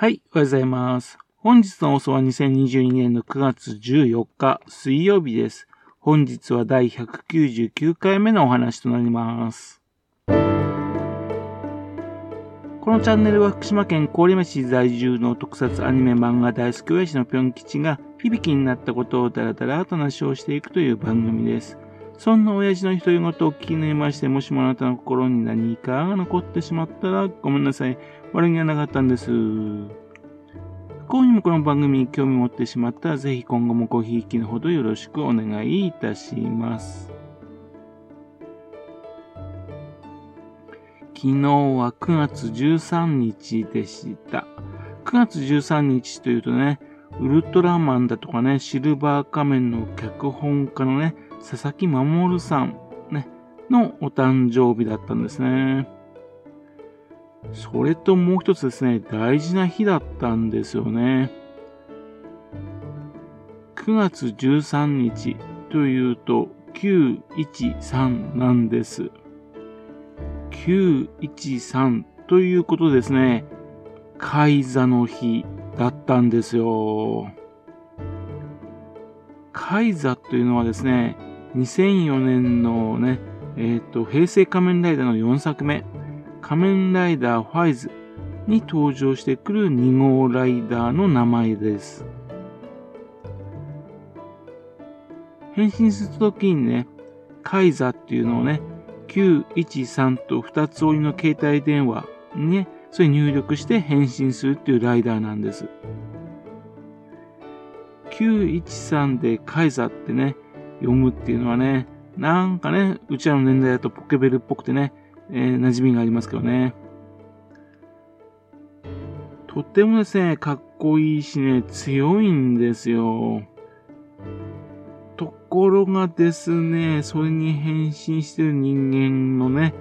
はい、おはようございます。本日の放送は2022年の9月14日水曜日です。本日は第199回目のお話となります。このチャンネルは福島県郡山市在住の特撮アニメ漫画大好き親父のぴょん吉が響きになったことをダラダラと話をしていくという番組です。そんな親父の独り言を聞きにまして、もしもあなたの心に何かが残ってしまったらごめんなさい。悪気はなかったんです。不幸にもこの番組に興味持ってしまったら、ぜひ今後もごひいきのほどよろしくお願いいたします。昨日は9月13日でした。9月13日というとね、ウルトラマンだとかね、シルバー仮面の脚本家のね、佐々木守さん、ね、のお誕生日だったんですね。それともう一つですね、大事な日だったんですよね。9月13日というと、913なんです。913ということですね、海座の日だったんですよ。海座というのはですね、2004年のね、えっ、と、平成仮面ライダーの4作目、仮面ライダーファイズに登場してくる2号ライダーの名前です。変身するときにね、カイザっていうのをね、913と2つ折りの携帯電話にね、それ入力して変身するっていうライダーなんです。913でカイザってね、読むっていうのはね、なんかね、うちらの年代だとポケベルっぽくてね、えー、馴染みがありますけどね。とってもですね、かっこいいしね、強いんですよ。ところがですね、それに変身してる人間のね、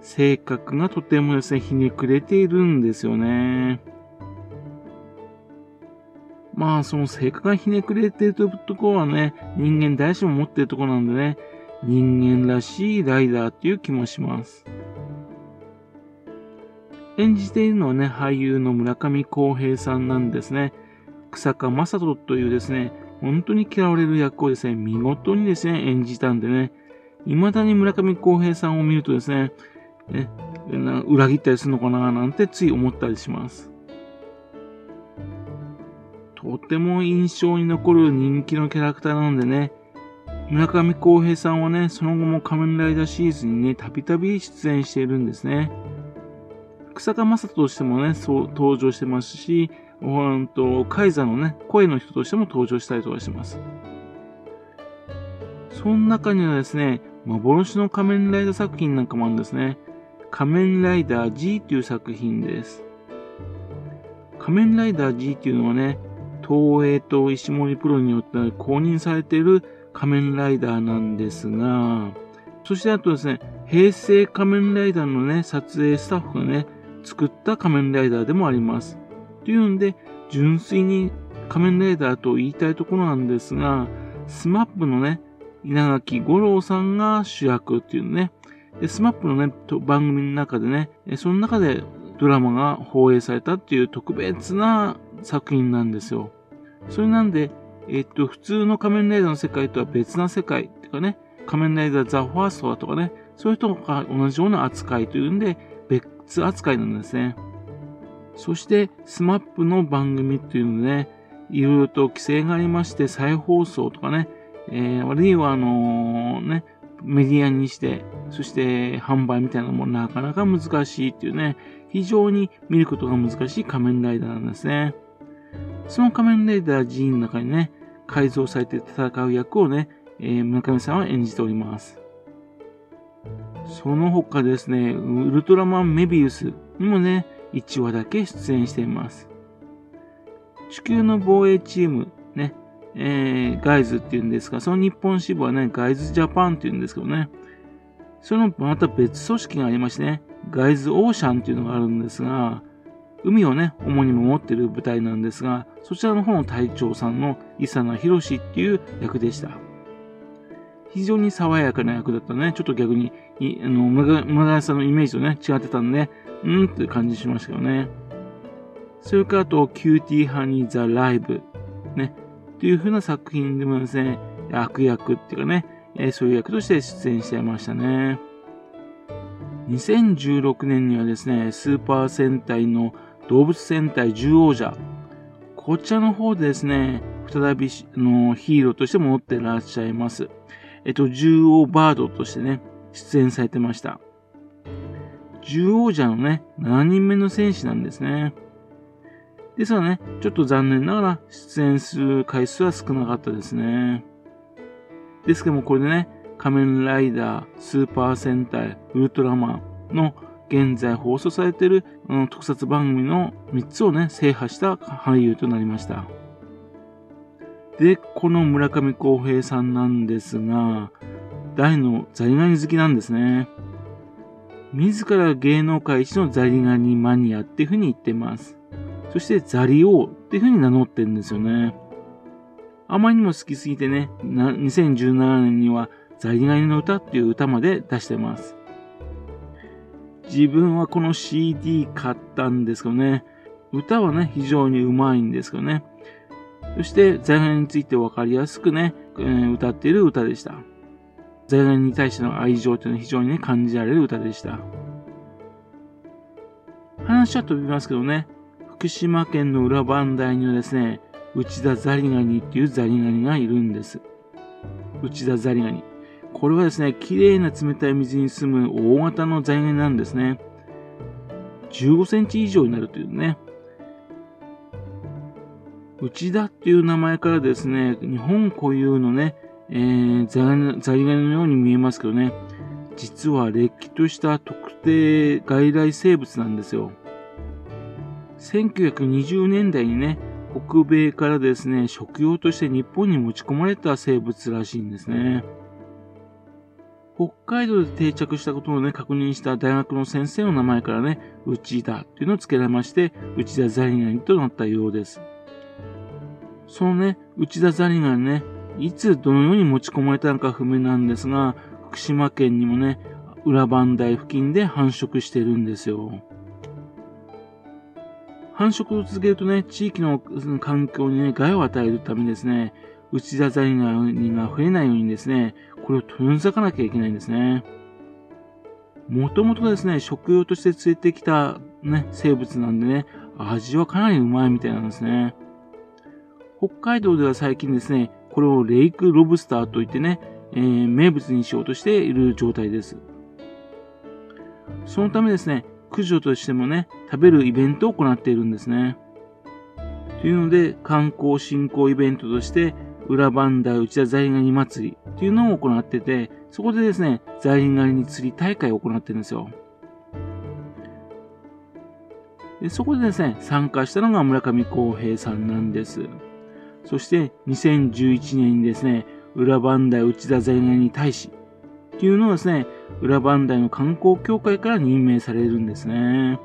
性格がとてもですね、ひねくれているんですよね。まあ、その性格がひねくれているところはね、人間誰しも持ってるところなんでね、人間らしいライダーっていう気もします。演じているのはね、俳優の村上康平さんなんですね。草加正人というですね、本当に嫌われる役をですね、見事にですね、演じたんでね、未だに村上康平さんを見るとですね、ね裏切ったりするのかななんてつい思ったりします。とても印象に残る人気のキャラクターなのでね、村上康平さんはね、その後も仮面ライダーシリーズにね、たびたび出演しているんですね。草加正人としてもね、そう登場してますし、ほんと、カイザーのね、声の人としても登場したりとかします。その中にはですね、幻の仮面ライダー作品なんかもあるんですね。仮面ライダー G という作品です。仮面ライダー G っていうのはね、東映と石森プロによって公認されている仮面ライダーなんですが、そしてあとですね、平成仮面ライダーのね、撮影スタッフがね、作った仮面ライダーでもあります。というんで、純粋に仮面ライダーと言いたいところなんですが、スマップのね、稲垣吾郎さんが主役っていうね、でスマップのね、番組の中でね、その中でドラマが放映されたっていう特別な作品なんですよ。それなんで、えっと、普通の仮面ライダーの世界とは別な世界っていうかね、仮面ライダーザ・ファーストだとかね、そういう人が同じような扱いというんで、別扱いなんですね。そして、スマップの番組っていうのでね、いろいろと規制がありまして、再放送とかね、えー、あるいはあの、ね、メディアにして、そして販売みたいなのもなかなか難しいっていうね、非常に見ることが難しい仮面ライダーなんですね。その仮面ライダー G の中にね、改造されて戦う役をね、えー、村上さんは演じております。その他ですね、ウルトラマンメビウスにもね、1話だけ出演しています。地球の防衛チーム、ね、えー、ガイズっていうんですが、その日本支部はね、ガイズジャパンっていうんですけどね、そのまた別組織がありましてね、ガイズオーシャンっていうのがあるんですが、海をね、主に守ってる部隊なんですが、そちらの方の隊長さんの伊佐野博士っていう役でした。非常に爽やかな役だったね。ちょっと逆に、あの、村上さんのイメージとね、違ってたんで、うんって感じしましたけどね。それからあと、キューティーハニーザライブ。ね。という風な作品でもですね、悪役っていうかね、え、そういう役として出演していましたね。2016年にはですね、スーパー戦隊の動物戦隊ジュウオウジャー。こちらの方でですね、再びのヒーローとして戻ってらっしゃいます。えっと、獣王バードとしてね、出演されてました。獣王者のね、7人目の戦士なんですね。ですがね、ちょっと残念ながら出演する回数は少なかったですね。ですけども、これでね、仮面ライダー、スーパー戦隊、ウルトラマンの現在放送されている、うん、特撮番組の3つをね、制覇した俳優となりました。で、この村上康平さんなんですが、大のザリガニ好きなんですね。自ら芸能界一のザリガニマニアっていうふうに言ってます。そしてザリ王っていうふうに名乗ってるんですよね。あまりにも好きすぎてね、2017年にはザリガニの歌っていう歌まで出してます。自分はこの CD 買ったんですけどね、歌はね、非常にうまいんですけどね。そして、ザリガニについてわかりやすくね、えー、歌っている歌でした。ザリガニに対しての愛情というのは非常にね、感じられる歌でした。話は飛びますけどね、福島県の裏磐梯にはですね、内田ザリガニっていうザリガニがいるんです。内田ザリガニ。これはですね、綺麗な冷たい水に住む大型のザリガニなんですね。15センチ以上になるというね。内田っていう名前からですね、日本固有のね、えー、ザリガニのように見えますけどね、実はれっきとした特定外来生物なんですよ。1920年代にね、北米からですね、食用として日本に持ち込まれた生物らしいんですね。北海道で定着したことをね、確認した大学の先生の名前からね、内田っていうのを付けられまして、内田ザリガニとなったようです。そのね、内田ザリガニね、いつどのように持ち込まれたのか不明なんですが、福島県にもね、裏磐梯付近で繁殖してるんですよ。繁殖を続けるとね、地域の環境にね、害を与えるためですね、内田ザリガニが増えないようにですね、これを取り除かなきゃいけないんですね。もともとですね、食用として連れてきたね、生物なんでね、味はかなりうまいみたいなんですね。北海道では最近ですね、これをレイクロブスターといってね、えー、名物にしようとしている状態です。そのためですね、駆除としてもね、食べるイベントを行っているんですね。というので、観光振興イベントとして、裏磐梯内田ザリガニ祭りっていうのを行ってて、そこでですね、ザリガニ釣り大会を行ってるんですよ。でそこでですね、参加したのが村上康平さんなんです。そして2011年にですね、裏磐梯内田ザリガニ大使っていうのをですね、裏磐梯の観光協会から任命されるんですね。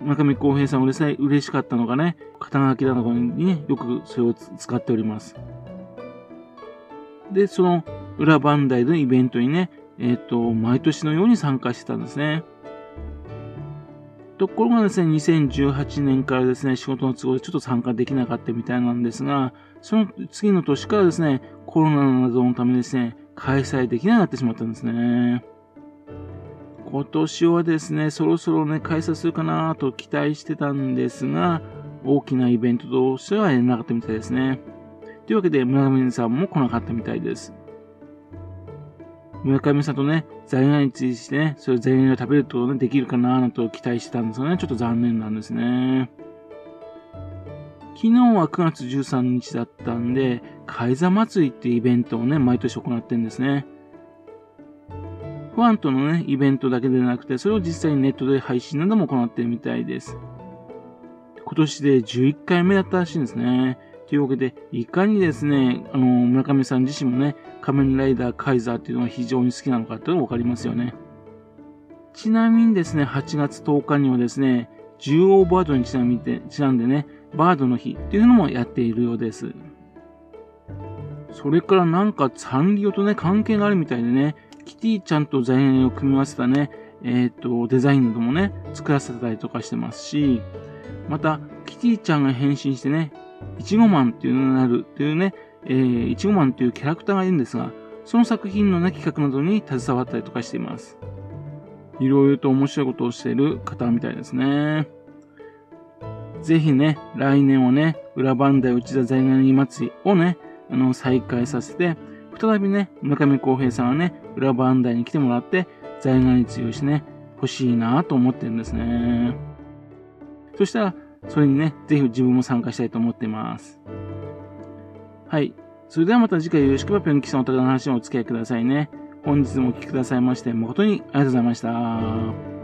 村上康平さんもですね、嬉しかったのがね、肩書きなのかにね、よくそれを使っております。で、その裏磐梯のイベントにね、えっ、ー、と、毎年のように参加してたんですね。ところがですね、2018年からですね、仕事の都合でちょっと参加できなかったみたいなんですが、その次の年からですね、コロナなどのためですね、開催できなくなってしまったんですね。今年はですね、そろそろね、開催するかなと期待してたんですが、大きなイベントとしてはやらなかったみたいですね。というわけで、村上さんも来なかったみたいです。村上さんとね、ザリガニについてね、それザリガニを食べるとね、できるかなぁと期待してたんですがね、ちょっと残念なんですね。昨日は9月13日だったんで、カイザ祭りっていうイベントをね、毎年行ってるんですね。ファンとのね、イベントだけでなくて、それを実際にネットで配信なども行ってるみたいです。今年で11回目だったらしいんですね。というわけで、いかにですね、あの、村上さん自身もね、仮面ライダーカイザーっていうのが非常に好きなのかっていうのがわかりますよね。ちなみにですね、8月10日にはですね、獣王バードにちなみて、ちなんでね、バードの日っていうのもやっているようです。それからなんかサンリオとね、関係があるみたいでね、キティちゃんとザイガニを組み合わせたね、えっ、ー、と、デザインなどもね、作らせたりとかしてますし、また、キティちゃんが変身してね、いちごマンっていうのになるっていうね、え、いちごマンっていうキャラクターがいるんですが、その作品のね、企画などに携わったりとかしています。いろいろと面白いことをしている方みたいですね。ぜひね、来年をね、裏番台内田在外祭りをね、あの、再開させて、再びね、村上康平さんはね、裏番台に来てもらって、在外に強いしね、欲しいなと思ってるんですね。そしたら、それにね、ぜひ自分も参加したいと思っています。はい。それではまた次回よろしくばぴょんきさんお宝の話にお付き合いくださいね。本日もお聴きくださいまして誠にありがとうございました。